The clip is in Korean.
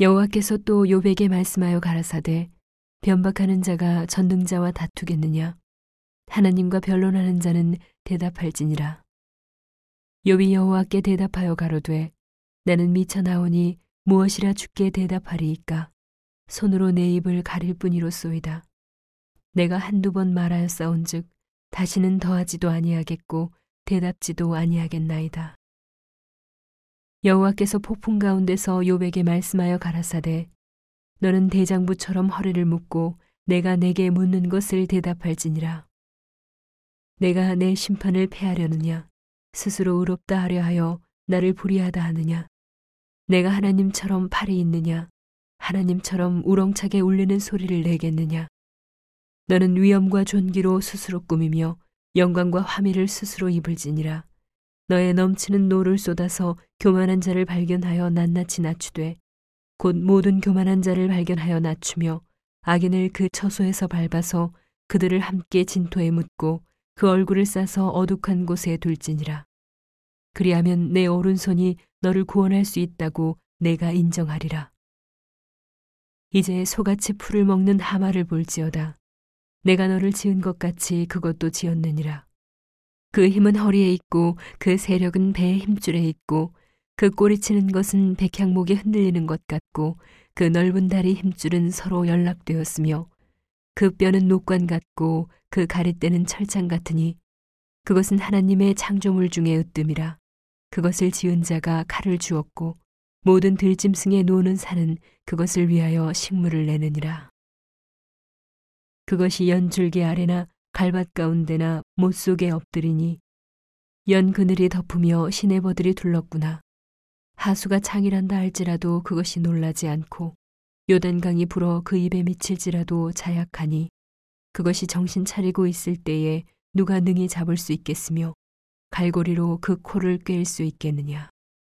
여호와께서 또 요백에 말씀하여 가라사대 변박하는 자가 전능자와 다투겠느냐? 하나님과 변론하는 자는 대답할지니라. 요비 여호와께 대답하여 가로되 나는 미쳐 나오니 무엇이라 죽게 대답하리이까? 손으로 내 입을 가릴 뿐이로소이다. 내가 한두 번 말하였사온즉 다시는 더하지도 아니하겠고 대답지도 아니하겠나이다 여호와께서 폭풍 가운데서 요백에 말씀하여 가라사대 너는 대장부처럼 허리를 묶고 내가 내게 묻는 것을 대답할지니라. 내가 내 심판을 패하려느냐? 스스로 의롭다 하려 하여 나를 불의하다 하느냐? 내가 하나님처럼 팔이 있느냐? 하나님처럼 우렁차게 울리는 소리를 내겠느냐? 너는 위엄과 존귀로 스스로 꾸미며 영광과 화미를 스스로 입을지니라 너의 넘치는 노를 쏟아서 교만한 자를 발견하여 낱낱이 낮추되 곧 모든 교만한 자를 발견하여 낮추며 악인을 그 처소에서 밟아서 그들을 함께 진토에 묻고 그 얼굴을 싸서 어둑한 곳에 둘지니라. 그리하면 내 오른손이 너를 구원할 수 있다고 내가 인정하리라. 이제 소같이 풀을 먹는 하마를 볼지어다. 내가 너를 지은 것 같이 그것도 지었느니라. 그 힘은 허리에 있고 그 세력은 배의 힘줄에 있고 그 꼬리치는 것은 백향목이 흔들리는 것 같고 그 넓은 다리 힘줄은 서로 연락되었으며 그 뼈는 녹관 같고 그 가릿대는 철장 같으니 그것은 하나님의 창조물 중에 으뜸이라. 그것을 지은 자가 칼을 주었고 모든 들짐승에 노는 산은 그것을 위하여 식물을 내느니라. 그것이 연줄기 아래나 갈밭 가운데나 못 속에 엎드리니 연 그늘이 덮으며 시내버들이 둘렀구나. 하수가 창이란다 할지라도 그것이 놀라지 않고 요단강이 불어 그 입에 미칠지라도 자약하니 그것이 정신 차리고 있을 때에 누가 능히 잡을 수 있겠으며 갈고리로 그 코를 꿰일 수 있겠느냐.